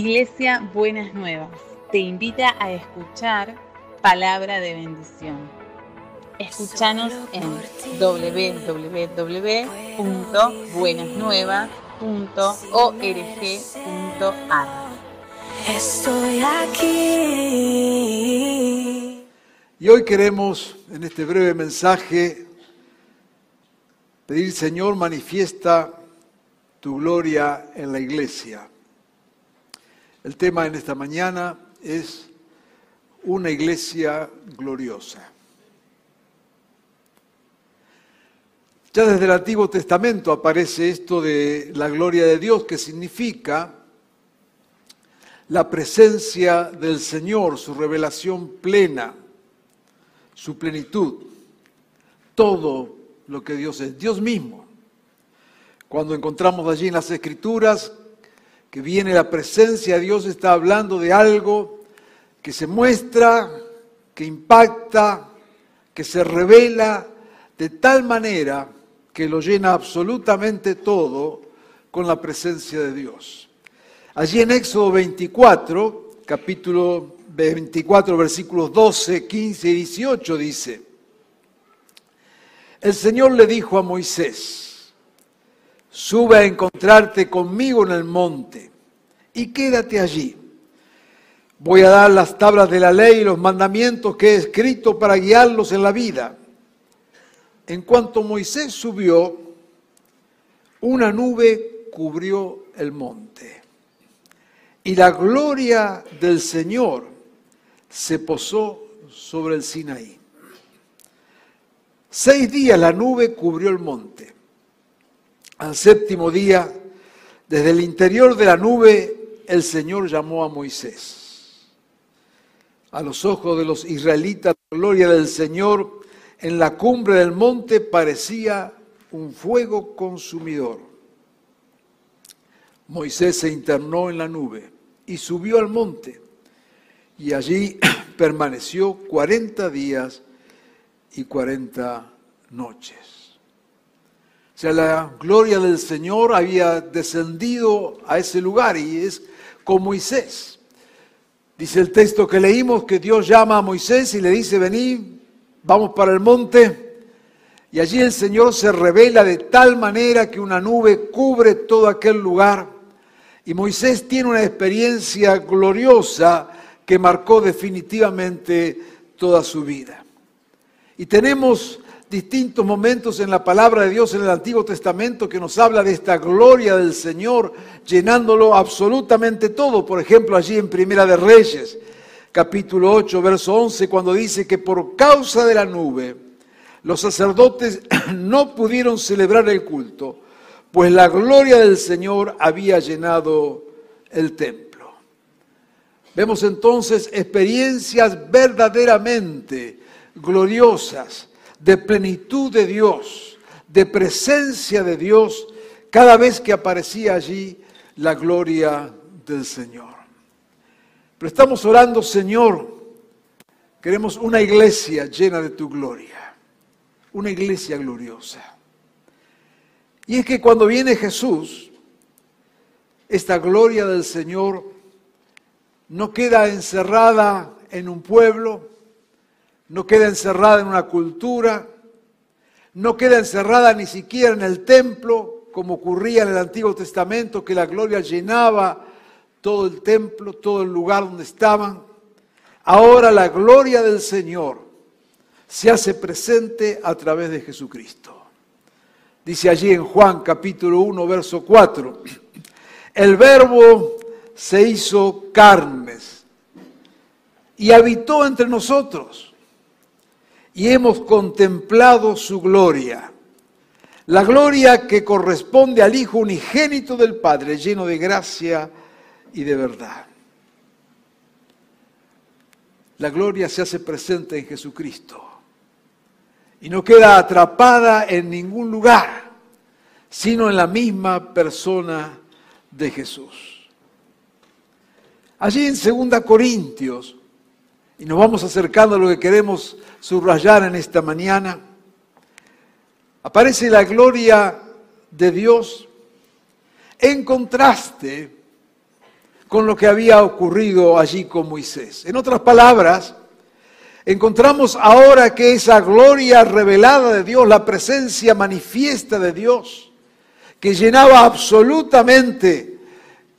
Iglesia Buenas Nuevas te invita a escuchar palabra de bendición. Escúchanos en www.buenasnuevas.org.ar. Estoy aquí. Y hoy queremos, en este breve mensaje, pedir, Señor, manifiesta tu gloria en la iglesia. El tema en esta mañana es una iglesia gloriosa. Ya desde el Antiguo Testamento aparece esto de la gloria de Dios, que significa la presencia del Señor, su revelación plena, su plenitud, todo lo que Dios es, Dios mismo. Cuando encontramos allí en las Escrituras que viene la presencia de Dios, está hablando de algo que se muestra, que impacta, que se revela de tal manera que lo llena absolutamente todo con la presencia de Dios. Allí en Éxodo 24, capítulo 24, versículos 12, 15 y 18 dice, el Señor le dijo a Moisés, sube a encontrarte conmigo en el monte y quédate allí. Voy a dar las tablas de la ley y los mandamientos que he escrito para guiarlos en la vida. En cuanto Moisés subió, una nube cubrió el monte y la gloria del Señor se posó sobre el Sinaí. Seis días la nube cubrió el monte. Al séptimo día, desde el interior de la nube, el Señor llamó a Moisés. A los ojos de los israelitas, la gloria del Señor en la cumbre del monte parecía un fuego consumidor. Moisés se internó en la nube y subió al monte y allí permaneció cuarenta días y cuarenta noches. Sea, la gloria del Señor había descendido a ese lugar y es con Moisés. Dice el texto que leímos que Dios llama a Moisés y le dice, vení, vamos para el monte. Y allí el Señor se revela de tal manera que una nube cubre todo aquel lugar y Moisés tiene una experiencia gloriosa que marcó definitivamente toda su vida. Y tenemos distintos momentos en la palabra de Dios en el Antiguo Testamento que nos habla de esta gloria del Señor llenándolo absolutamente todo. Por ejemplo, allí en Primera de Reyes, capítulo 8, verso 11, cuando dice que por causa de la nube los sacerdotes no pudieron celebrar el culto pues la gloria del Señor había llenado el templo. Vemos entonces experiencias verdaderamente gloriosas de plenitud de Dios, de presencia de Dios, cada vez que aparecía allí la gloria del Señor. Pero estamos orando, Señor, queremos una iglesia llena de tu gloria, una iglesia gloriosa. Y es que cuando viene Jesús, esta gloria del Señor no queda encerrada en un pueblo, no queda encerrada en una cultura, no queda encerrada ni siquiera en el templo, como ocurría en el Antiguo Testamento, que la gloria llenaba todo el templo, todo el lugar donde estaban. Ahora la gloria del Señor se hace presente a través de Jesucristo. Dice allí en Juan capítulo 1, verso 4, el verbo se hizo carnes y habitó entre nosotros y hemos contemplado su gloria. La gloria que corresponde al Hijo unigénito del Padre, lleno de gracia y de verdad. La gloria se hace presente en Jesucristo y no queda atrapada en ningún lugar, sino en la misma persona de Jesús. Allí en 2 Corintios, y nos vamos acercando a lo que queremos subrayar en esta mañana, aparece la gloria de Dios en contraste con lo que había ocurrido allí con Moisés. En otras palabras, encontramos ahora que esa gloria revelada de Dios, la presencia manifiesta de Dios, que llenaba absolutamente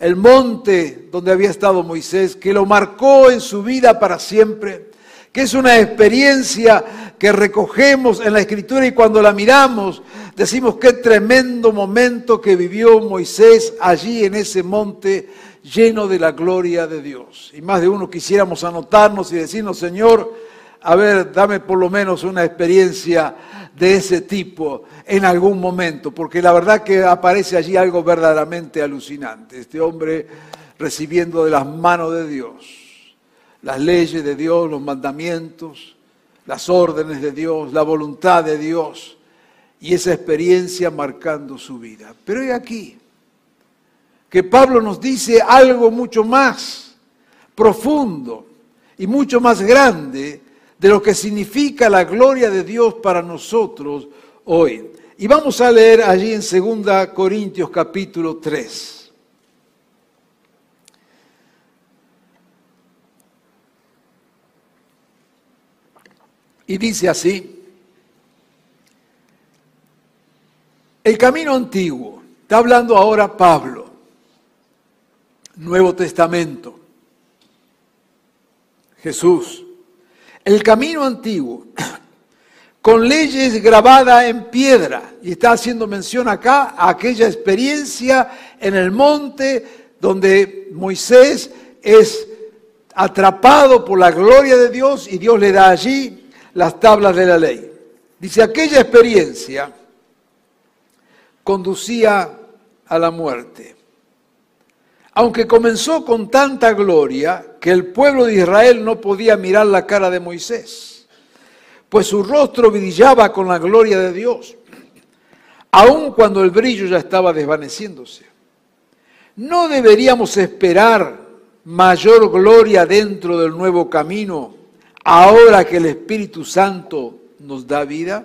el monte donde había estado Moisés, que lo marcó en su vida para siempre, que es una experiencia que recogemos en la escritura y cuando la miramos decimos qué tremendo momento que vivió Moisés allí en ese monte lleno de la gloria de Dios. Y más de uno quisiéramos anotarnos y decirnos, Señor, a ver, dame por lo menos una experiencia de ese tipo en algún momento, porque la verdad que aparece allí algo verdaderamente alucinante. Este hombre recibiendo de las manos de Dios las leyes de Dios, los mandamientos, las órdenes de Dios, la voluntad de Dios y esa experiencia marcando su vida. Pero hay aquí que Pablo nos dice algo mucho más profundo y mucho más grande de lo que significa la gloria de Dios para nosotros hoy. Y vamos a leer allí en 2 Corintios capítulo 3. Y dice así, el camino antiguo, está hablando ahora Pablo, Nuevo Testamento, Jesús, el camino antiguo, con leyes grabadas en piedra, y está haciendo mención acá a aquella experiencia en el monte donde Moisés es atrapado por la gloria de Dios y Dios le da allí las tablas de la ley. Dice, aquella experiencia conducía a la muerte. Aunque comenzó con tanta gloria que el pueblo de Israel no podía mirar la cara de Moisés, pues su rostro brillaba con la gloria de Dios, aun cuando el brillo ya estaba desvaneciéndose. ¿No deberíamos esperar mayor gloria dentro del nuevo camino ahora que el Espíritu Santo nos da vida?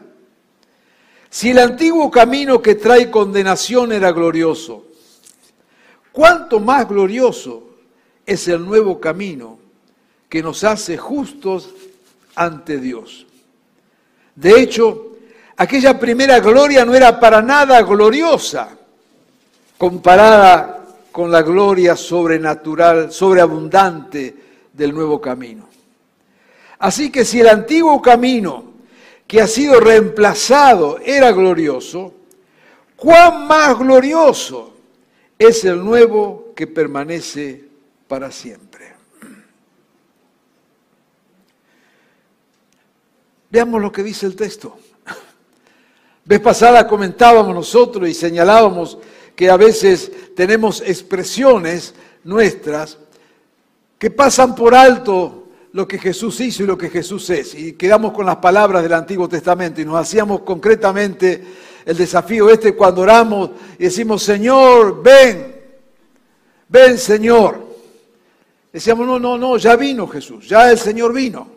Si el antiguo camino que trae condenación era glorioso, ¿cuánto más glorioso es el nuevo camino que nos hace justos ante Dios? De hecho, aquella primera gloria no era para nada gloriosa comparada con la gloria sobrenatural, sobreabundante del nuevo camino. Así que si el antiguo camino que ha sido reemplazado era glorioso, cuán más glorioso es el nuevo que permanece para siempre. Veamos lo que dice el texto. Vez pasada comentábamos nosotros y señalábamos que a veces tenemos expresiones nuestras que pasan por alto lo que Jesús hizo y lo que Jesús es. Y quedamos con las palabras del Antiguo Testamento y nos hacíamos concretamente el desafío este cuando oramos y decimos, Señor, ven, ven Señor. Decíamos, no, no, no, ya vino Jesús, ya el Señor vino.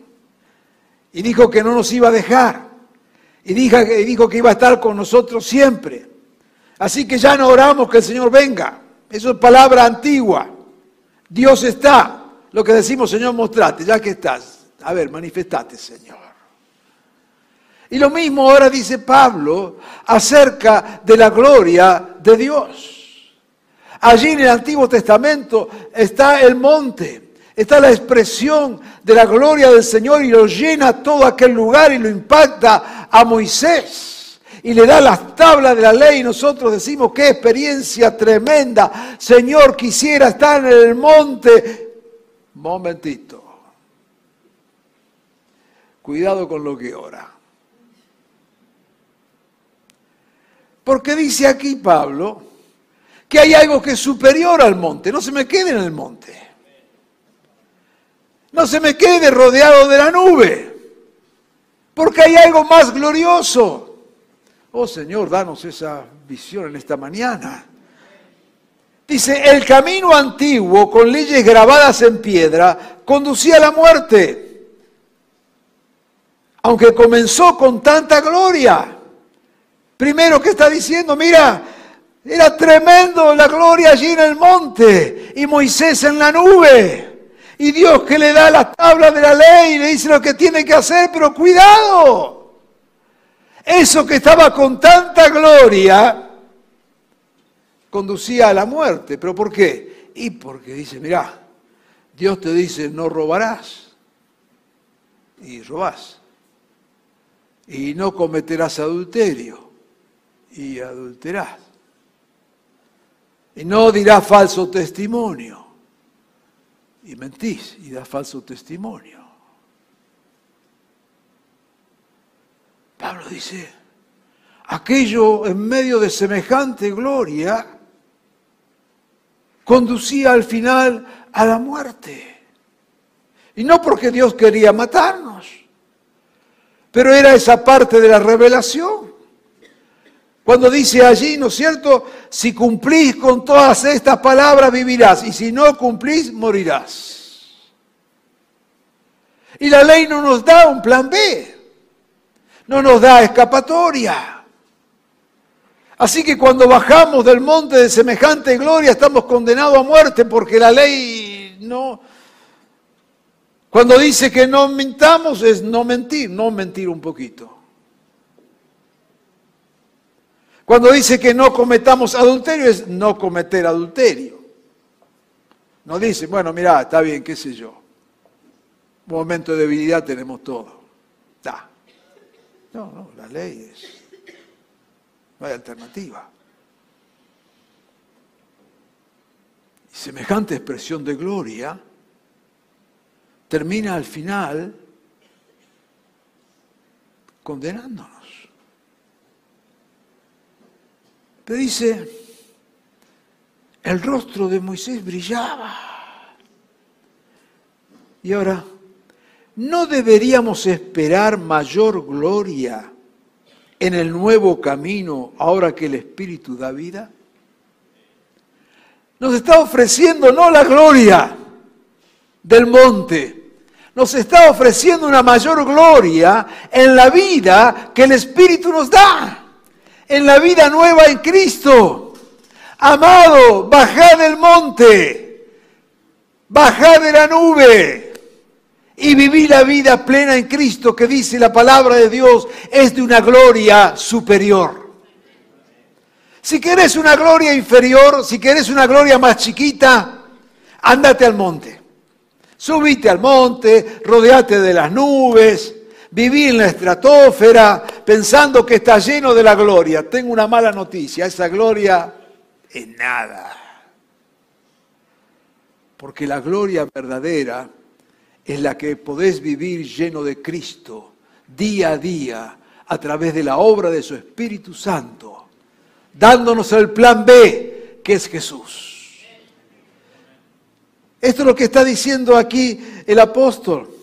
Y dijo que no nos iba a dejar. Y dijo, que iba a estar con nosotros siempre. Así que ya no oramos que el Señor venga. Eso es palabra antigua. Dios está. Lo que decimos, Señor, mostrate, ya que estás. A ver, manifestate, Señor. Y lo mismo ahora dice Pablo acerca de la gloria de Dios. Allí en el Antiguo Testamento está el monte, está la expresión de la gloria del Señor y lo llena todo aquel lugar y lo impacta a Moisés y le da las tablas de la ley y nosotros decimos qué experiencia tremenda. Señor, quisiera estar en el monte Momentito. Cuidado con lo que ora. Porque dice aquí Pablo que hay algo que es superior al monte. No se me quede en el monte. No se me quede rodeado de la nube. Porque hay algo más glorioso. Oh Señor, danos esa visión en esta mañana. Dice, el camino antiguo con leyes grabadas en piedra conducía a la muerte, aunque comenzó con tanta gloria. Primero que está diciendo, mira, Era tremendo la gloria allí en el monte y Moisés en la nube. Y Dios que le da las tablas de la ley y le dice lo que tiene que hacer, pero cuidado. Eso que estaba con tanta gloria conducía a la muerte. ¿Pero por qué? Y porque dice, mira, Dios te dice, no robarás. Y robás. Y no cometerás adulterio. Y adulterás. Y no dirás falso testimonio. Y mentís y das falso testimonio. Pablo dice, aquello en medio de semejante gloria conducía al final a la muerte. Y no porque Dios quería matarnos, pero era esa parte de la revelación. Cuando dice allí, ¿no es cierto? Si cumplís con todas estas palabras vivirás y si no cumplís morirás. Y la ley no nos da un plan B, no nos da escapatoria. Así que cuando bajamos del monte de semejante gloria estamos condenados a muerte porque la ley no... Cuando dice que no mintamos es no mentir, no mentir un poquito. Cuando dice que no cometamos adulterio es no cometer adulterio. No dice, bueno, mira, está bien, qué sé yo. Un momento de debilidad tenemos todo. Da. No, no, la ley es. No hay alternativa. Y semejante expresión de gloria termina al final condenándonos. Pero dice, el rostro de Moisés brillaba. Y ahora, ¿no deberíamos esperar mayor gloria en el nuevo camino ahora que el Espíritu da vida? Nos está ofreciendo no la gloria del monte, nos está ofreciendo una mayor gloria en la vida que el Espíritu nos da en la vida nueva en Cristo. Amado, bajad del monte, bajad de la nube y viví la vida plena en Cristo que dice la palabra de Dios es de una gloria superior. Si querés una gloria inferior, si querés una gloria más chiquita, andate al monte. Subite al monte, rodeate de las nubes, viví en la estratosfera pensando que está lleno de la gloria. Tengo una mala noticia, esa gloria es nada. Porque la gloria verdadera es la que podés vivir lleno de Cristo día a día a través de la obra de su Espíritu Santo, dándonos el plan B, que es Jesús. Esto es lo que está diciendo aquí el apóstol.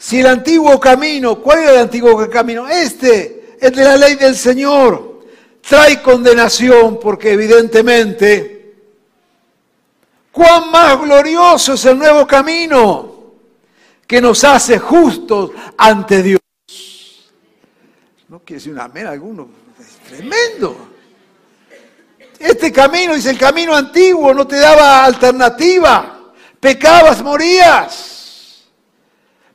Si el antiguo camino, ¿cuál era el antiguo camino? Este, es de la ley del Señor, trae condenación porque evidentemente, cuán más glorioso es el nuevo camino que nos hace justos ante Dios. No quiere decir una amén alguno, es tremendo. Este camino, dice el camino antiguo, no te daba alternativa. Pecabas, morías.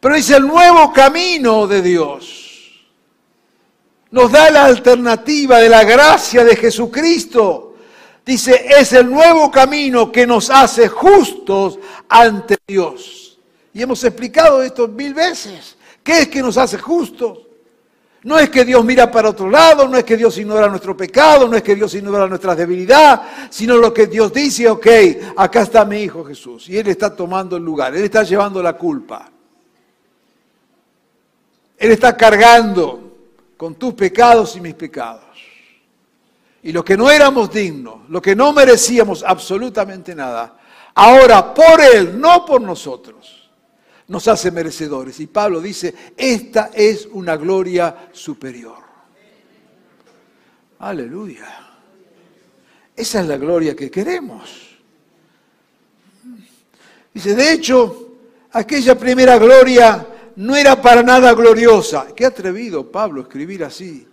Pero dice el nuevo camino de Dios. Nos da la alternativa de la gracia de Jesucristo. Dice, es el nuevo camino que nos hace justos ante Dios. Y hemos explicado esto mil veces. ¿Qué es que nos hace justos? No es que Dios mira para otro lado, no es que Dios ignora nuestro pecado, no es que Dios ignora nuestra debilidad, sino lo que Dios dice, ok, acá está mi Hijo Jesús, y Él está tomando el lugar, Él está llevando la culpa. Él está cargando con tus pecados y mis pecados. Y lo que no éramos dignos, lo que no merecíamos absolutamente nada, ahora por Él, no por nosotros, nos hace merecedores. Y Pablo dice, esta es una gloria superior. Aleluya. Esa es la gloria que queremos. Dice, de hecho, aquella primera gloria no era para nada gloriosa. Qué atrevido Pablo escribir así.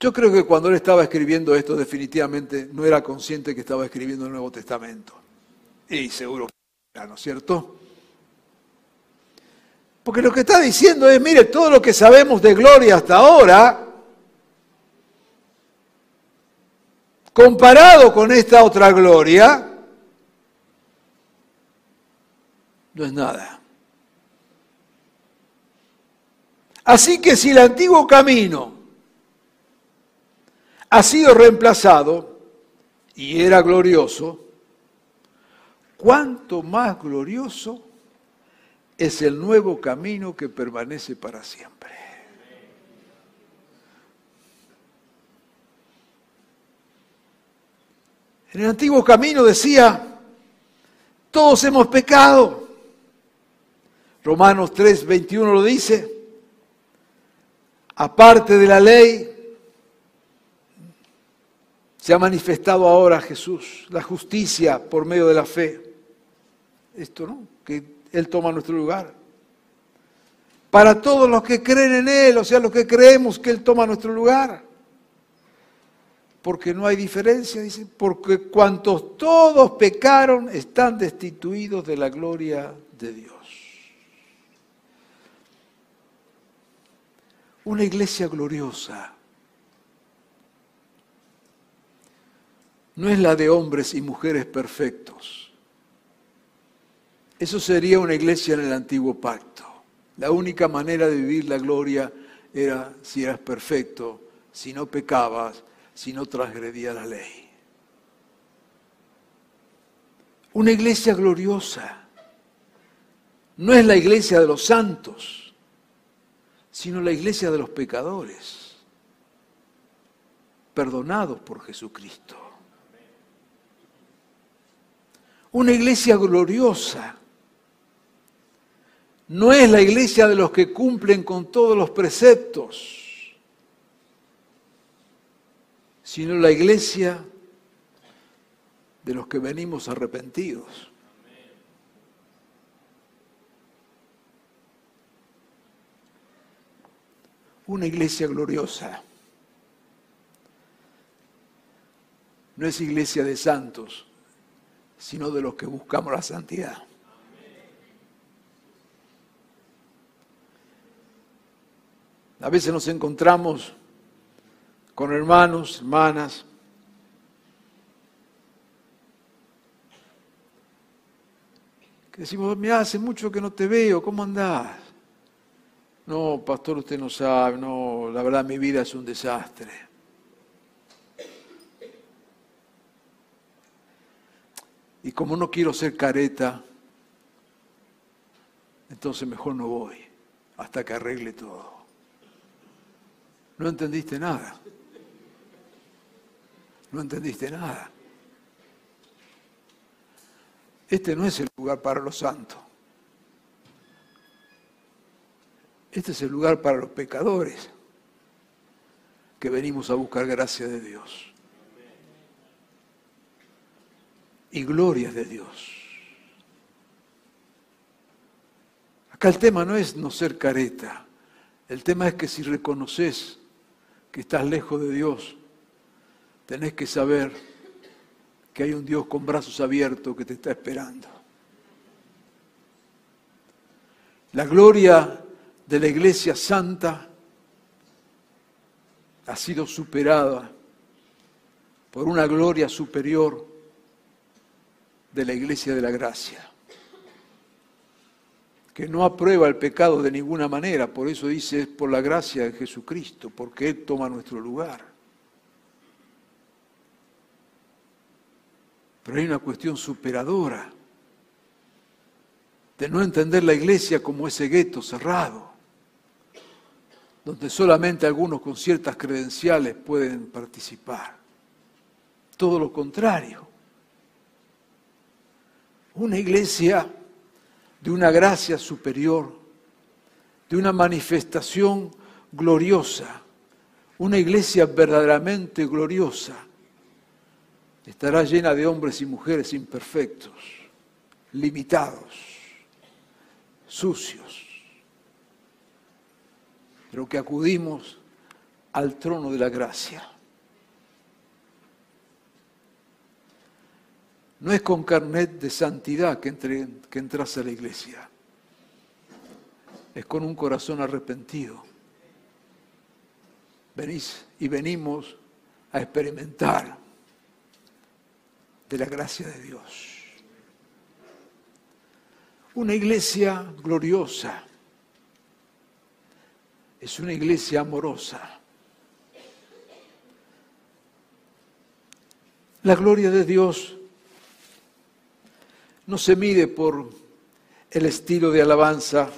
Yo creo que cuando él estaba escribiendo esto definitivamente no era consciente que estaba escribiendo el Nuevo Testamento. Y seguro que era, ¿no es cierto? Porque lo que está diciendo es, mire, todo lo que sabemos de gloria hasta ahora, comparado con esta otra gloria, no es nada. Así que si el antiguo camino ha sido reemplazado y era glorioso, ¿cuánto más glorioso es el nuevo camino que permanece para siempre? En el antiguo camino decía, todos hemos pecado. Romanos 3, 21 lo dice. Aparte de la ley, se ha manifestado ahora Jesús, la justicia por medio de la fe. Esto, ¿no? Que Él toma nuestro lugar. Para todos los que creen en Él, o sea, los que creemos que Él toma nuestro lugar. Porque no hay diferencia, dice, porque cuantos todos pecaron están destituidos de la gloria de Dios. Una iglesia gloriosa no es la de hombres y mujeres perfectos. Eso sería una iglesia en el antiguo pacto. La única manera de vivir la gloria era si eras perfecto, si no pecabas, si no transgredías la ley. Una iglesia gloriosa no es la iglesia de los santos, sino la iglesia de los pecadores, perdonados por Jesucristo. Una iglesia gloriosa. No es la iglesia de los que cumplen con todos los preceptos, sino la iglesia de los que venimos arrepentidos. Una iglesia gloriosa. No es iglesia de santos, sino de los que buscamos la santidad. A veces nos encontramos con hermanos, hermanas, que decimos, mira, hace mucho que no te veo, ¿cómo andás? No, pastor, usted no sabe, no, la verdad mi vida es un desastre. Y como no quiero ser careta, entonces mejor no voy hasta que arregle todo. No entendiste nada. No entendiste nada. Este no es el lugar para los santos. Este es el lugar para los pecadores que venimos a buscar gracia de Dios y gloria de Dios. Acá el tema no es no ser careta, el tema es que si reconoces que estás lejos de Dios, tenés que saber que hay un Dios con brazos abiertos que te está esperando. La gloria de la iglesia santa ha sido superada por una gloria superior de la iglesia de la gracia, que no aprueba el pecado de ninguna manera, por eso dice es por la gracia de Jesucristo, porque Él toma nuestro lugar. Pero hay una cuestión superadora de no entender la iglesia como ese gueto cerrado, donde solamente algunos con ciertas credenciales pueden participar. Todo lo contrario. Una iglesia de una gracia superior, de una manifestación gloriosa, una iglesia verdaderamente gloriosa, estará llena de hombres y mujeres imperfectos, limitados, sucios, pero que acudimos al trono de la gracia. No es con carnet de santidad que, que entras a la iglesia, es con un corazón arrepentido. Venís y venimos a experimentar de la gracia de Dios. Una iglesia gloriosa es una iglesia amorosa. La gloria de Dios no se mide por el estilo de alabanza,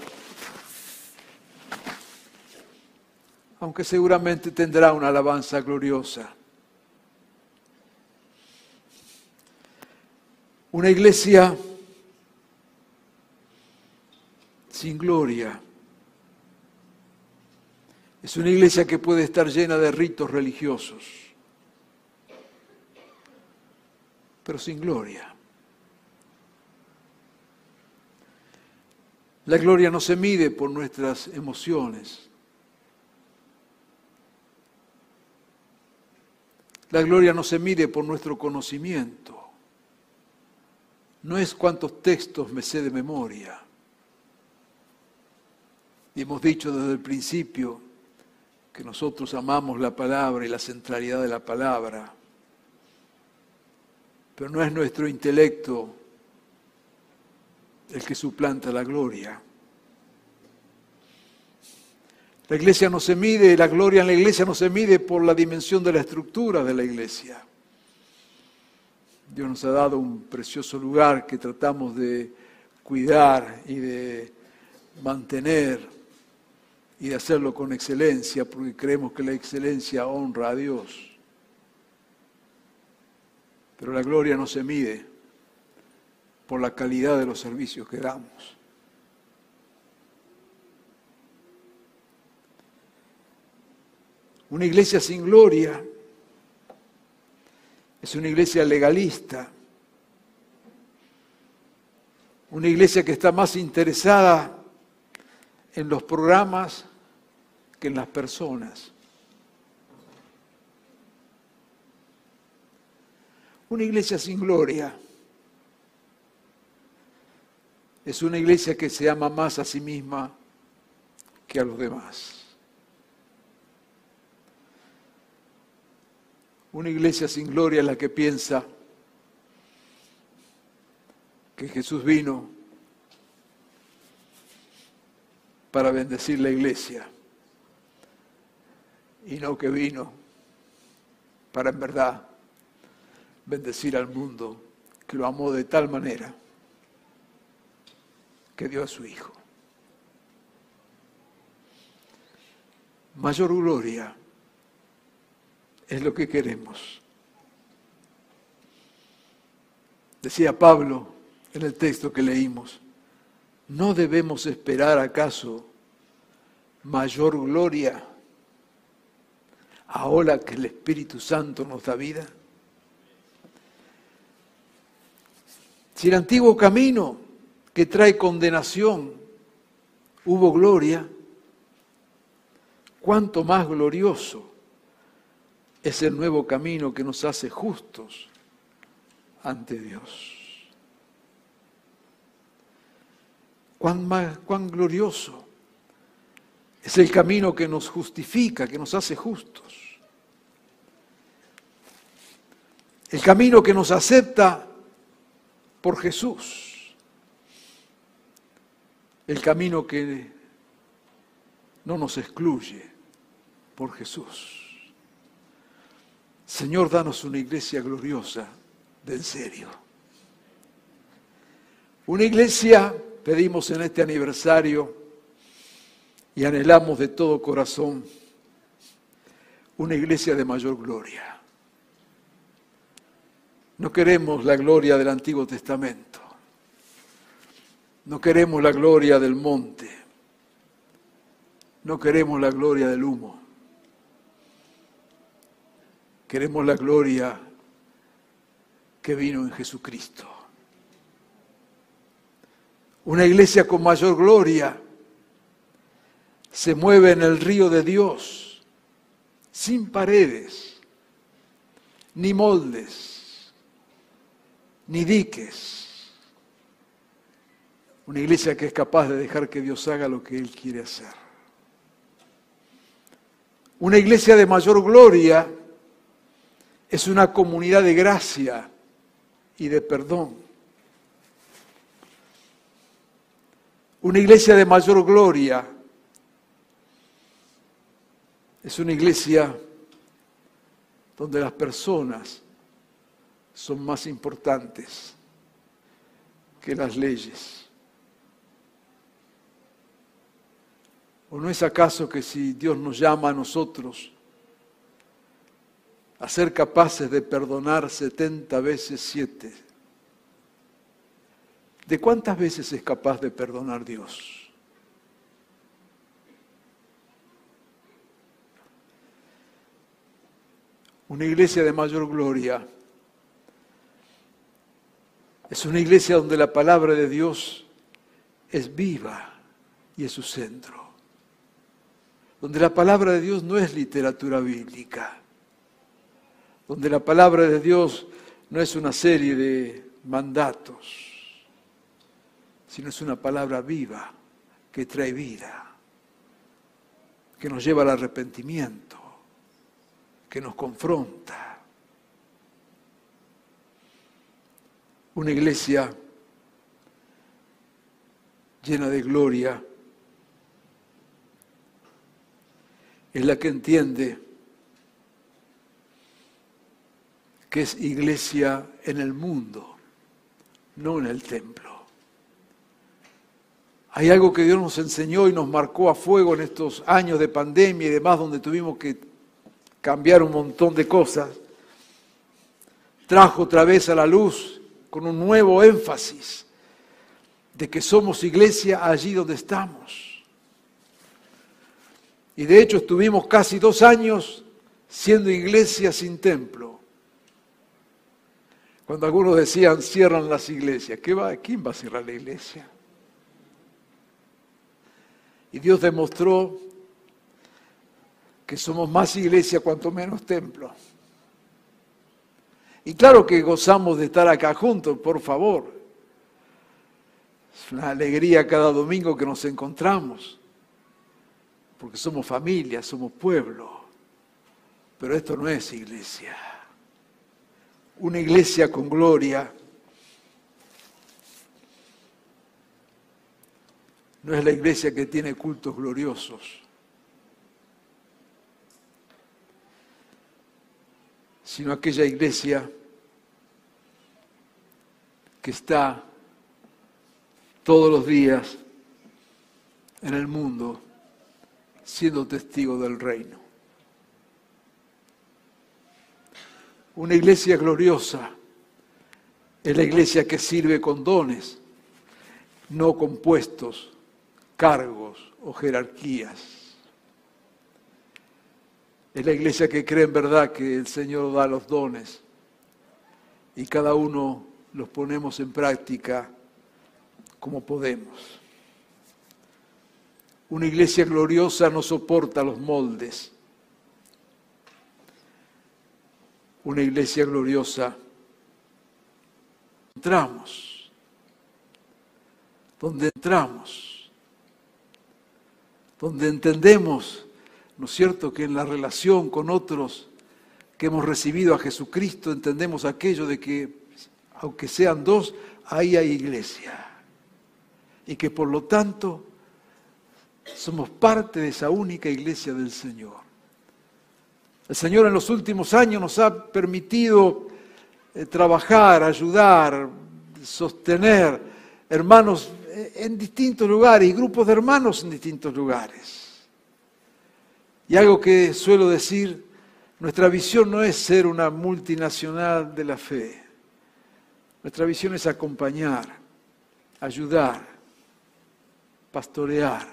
aunque seguramente tendrá una alabanza gloriosa. Una iglesia sin gloria. Es una iglesia que puede estar llena de ritos religiosos, pero sin gloria. La gloria no se mide por nuestras emociones. La gloria no se mide por nuestro conocimiento. No es cuántos textos me sé de memoria. Y hemos dicho desde el principio que nosotros amamos la palabra y la centralidad de la palabra, pero no es nuestro intelecto el que suplanta la gloria. La iglesia no se mide, la gloria en la iglesia no se mide por la dimensión de la estructura de la iglesia. Dios nos ha dado un precioso lugar que tratamos de cuidar y de mantener y de hacerlo con excelencia, porque creemos que la excelencia honra a Dios. Pero la gloria no se mide por la calidad de los servicios que damos. Una iglesia sin gloria es una iglesia legalista, una iglesia que está más interesada en los programas que en las personas. Una iglesia sin gloria es una iglesia que se ama más a sí misma que a los demás. Una iglesia sin gloria es la que piensa que Jesús vino para bendecir la iglesia y no que vino para en verdad bendecir al mundo que lo amó de tal manera que dio a su Hijo. Mayor gloria es lo que queremos. Decía Pablo en el texto que leímos, ¿no debemos esperar acaso mayor gloria ahora que el Espíritu Santo nos da vida? Si el antiguo camino que trae condenación hubo gloria, cuánto más glorioso es el nuevo camino que nos hace justos ante Dios. Cuán, glorioso es el camino que nos justifica, que nos hace justos. El camino que nos acepta por Jesús. El camino que no nos excluye por Jesús. Señor, danos una iglesia gloriosa de en serio. Una iglesia pedimos en este aniversario y anhelamos de todo corazón una iglesia de mayor gloria. No queremos la gloria del Antiguo Testamento. No queremos la gloria del monte. No queremos la gloria del humo. Queremos la gloria que vino en Jesucristo. Una iglesia con mayor gloria se mueve en el río de Dios sin paredes, ni moldes, ni diques. Una iglesia que es capaz de dejar que Dios haga lo que Él quiere hacer. Una iglesia de mayor gloria es una comunidad de gracia y de perdón. Una iglesia de mayor gloria es una iglesia donde las personas son más importantes que las leyes. ¿O no es acaso que si Dios nos llama a nosotros a ser capaces de perdonar 70 veces 7, ¿De cuántas veces es capaz de perdonar Dios? Una iglesia de mayor gloria es una iglesia donde la palabra de Dios es viva y es su centro. Donde la palabra de Dios no es literatura bíblica. Donde la palabra de Dios no es una serie de mandatos sino es una palabra viva que trae vida, que nos lleva al arrepentimiento, que nos confronta. Una iglesia llena de gloria es la que entiende que es iglesia en el mundo, no en el templo. Hay algo que Dios nos enseñó y nos marcó a fuego en estos años de pandemia y demás, donde tuvimos que cambiar un montón de cosas. Trajo otra vez a la luz con un nuevo énfasis de que somos iglesia allí donde estamos. Y de hecho estuvimos casi dos años siendo iglesia sin templo. Cuando algunos decían cierran las iglesias, ¿qué va? ¿quién va a cerrar la iglesia? Y Dios demostró que somos más iglesia cuanto menos templo. Y claro que gozamos de estar acá juntos, por favor. Es una alegría cada domingo que nos encontramos, porque somos familia, somos pueblo. Pero esto no es iglesia. Una iglesia con gloria no es la iglesia que tiene cultos gloriosos. sino aquella iglesia que está todos los días en el mundo siendo testigo del reino. Una iglesia gloriosa es la iglesia que sirve con dones, no con puestos cargos o jerarquías. Es la iglesia que cree en verdad que el Señor da los dones y cada uno los ponemos en práctica como podemos. Una iglesia gloriosa no soporta los moldes. Una iglesia gloriosa entramos, donde entramos donde entendemos, ¿no es cierto?, que en la relación con otros que hemos recibido a Jesucristo, entendemos aquello de que, aunque sean dos, ahí hay iglesia. Y que por lo tanto somos parte de esa única iglesia del Señor. El Señor en los últimos años nos ha permitido eh, trabajar, ayudar, sostener hermanos en distintos lugares y grupos de hermanos en distintos lugares. Y algo que suelo decir, nuestra visión no es ser una multinacional de la fe. Nuestra visión es acompañar, ayudar, pastorear.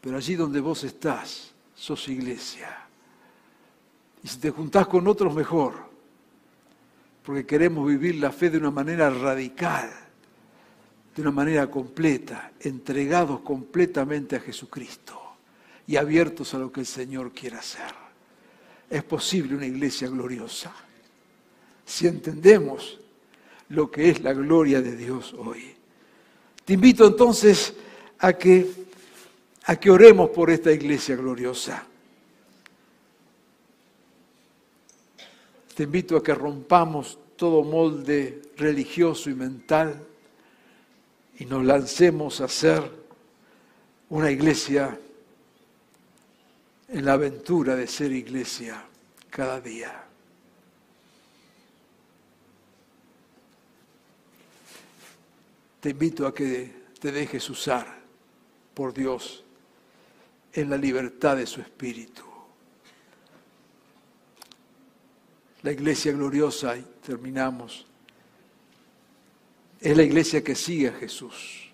Pero allí donde vos estás, sos iglesia. Y si te juntás con otros, mejor. Porque queremos vivir la fe de una manera radical de una manera completa, entregados completamente a Jesucristo. y abiertos a lo que el Señor quiere hacer. Es posible una iglesia gloriosa si entendemos lo que es la gloria de Dios hoy. Te invito entonces a que, a que oremos por esta iglesia gloriosa. Te invito a que rompamos todo molde religioso y mental y nos lancemos a ser una iglesia en la aventura de ser iglesia cada día. Te invito a que te dejes usar por Dios en la libertad de su espíritu. La iglesia gloriosa, y terminamos, es la iglesia que sigue a Jesús,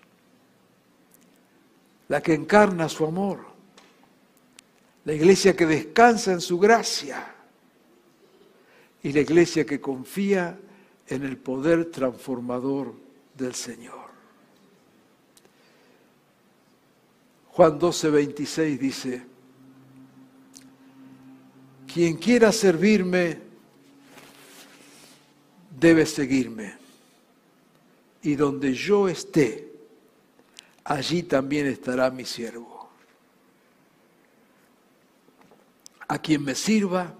la que encarna su amor, la iglesia que descansa en su gracia y la iglesia que confía en el poder transformador del Señor. Juan 12, 26 dice, quien quiera servirme debe seguirme. Y donde yo esté, allí también estará mi siervo. A quien me sirva,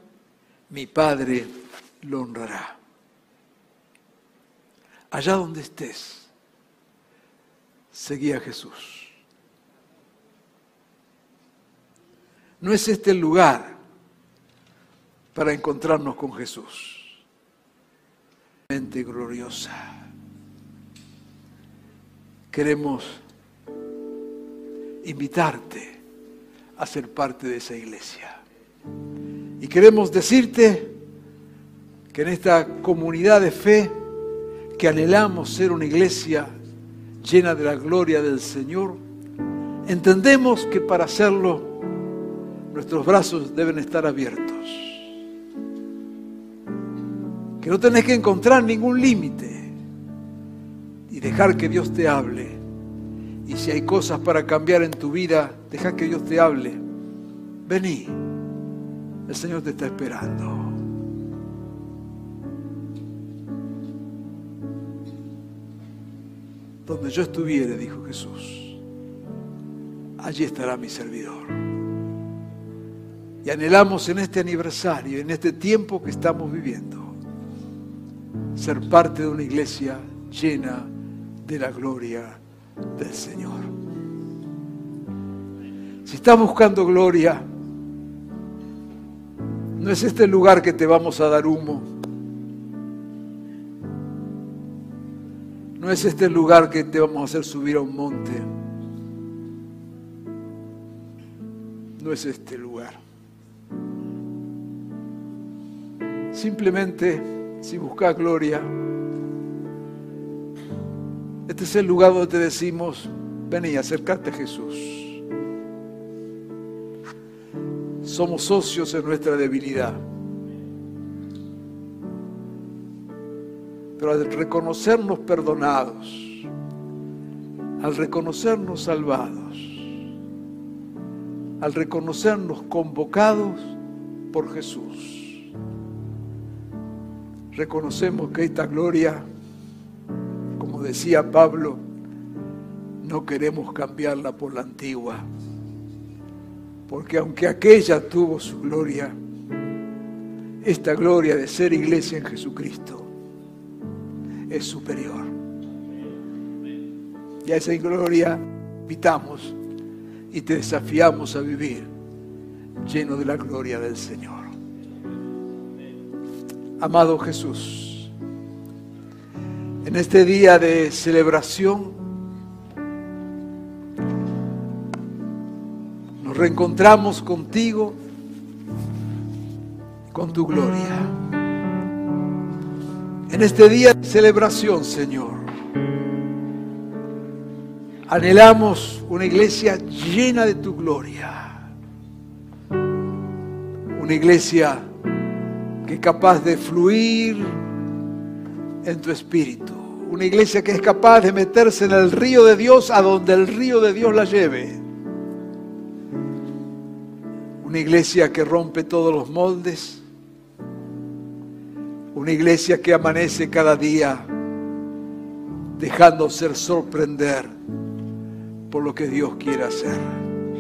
mi Padre lo honrará. Allá donde estés, seguí a Jesús. No es este el lugar para encontrarnos con Jesús. Mente gloriosa. Queremos invitarte a ser parte de esa iglesia. Y queremos decirte que en esta comunidad de fe, que anhelamos ser una iglesia llena de la gloria del Señor, entendemos que para hacerlo nuestros brazos deben estar abiertos. Que no tenés que encontrar ningún límite dejar que Dios te hable. Y si hay cosas para cambiar en tu vida, deja que Dios te hable. Vení, el Señor te está esperando. Donde yo estuviere, dijo Jesús, allí estará mi servidor. Y anhelamos en este aniversario, en este tiempo que estamos viviendo, ser parte de una iglesia llena de la gloria del Señor. Si estás buscando gloria, no es este el lugar que te vamos a dar humo. No es este el lugar que te vamos a hacer subir a un monte. No es este lugar. Simplemente, si buscas gloria, este es el lugar donde te decimos, ven y acércate a Jesús. Somos socios en nuestra debilidad. Pero al reconocernos perdonados, al reconocernos salvados, al reconocernos convocados por Jesús, reconocemos que esta gloria, decía Pablo, no queremos cambiarla por la antigua, porque aunque aquella tuvo su gloria, esta gloria de ser iglesia en Jesucristo es superior. Y a esa gloria invitamos y te desafiamos a vivir lleno de la gloria del Señor. Amado Jesús, en este día de celebración nos reencontramos contigo, con tu gloria. En este día de celebración, Señor, anhelamos una iglesia llena de tu gloria. Una iglesia que es capaz de fluir en tu espíritu. Una iglesia que es capaz de meterse en el río de Dios a donde el río de Dios la lleve. Una iglesia que rompe todos los moldes. Una iglesia que amanece cada día dejando ser sorprender por lo que Dios quiere hacer.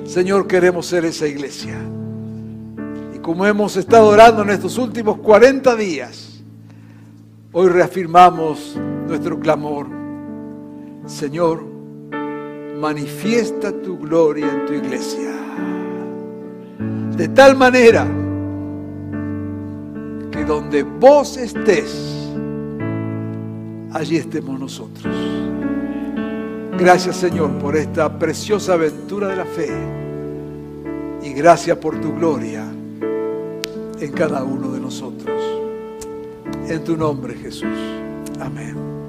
Señor, queremos ser esa iglesia. Y como hemos estado orando en estos últimos 40 días, hoy reafirmamos nuestro clamor. Señor, manifiesta tu gloria en tu iglesia. De tal manera que donde vos estés, allí estemos nosotros. Gracias Señor por esta preciosa aventura de la fe y gracias por tu gloria en cada uno de nosotros. En tu nombre Jesús. Amén.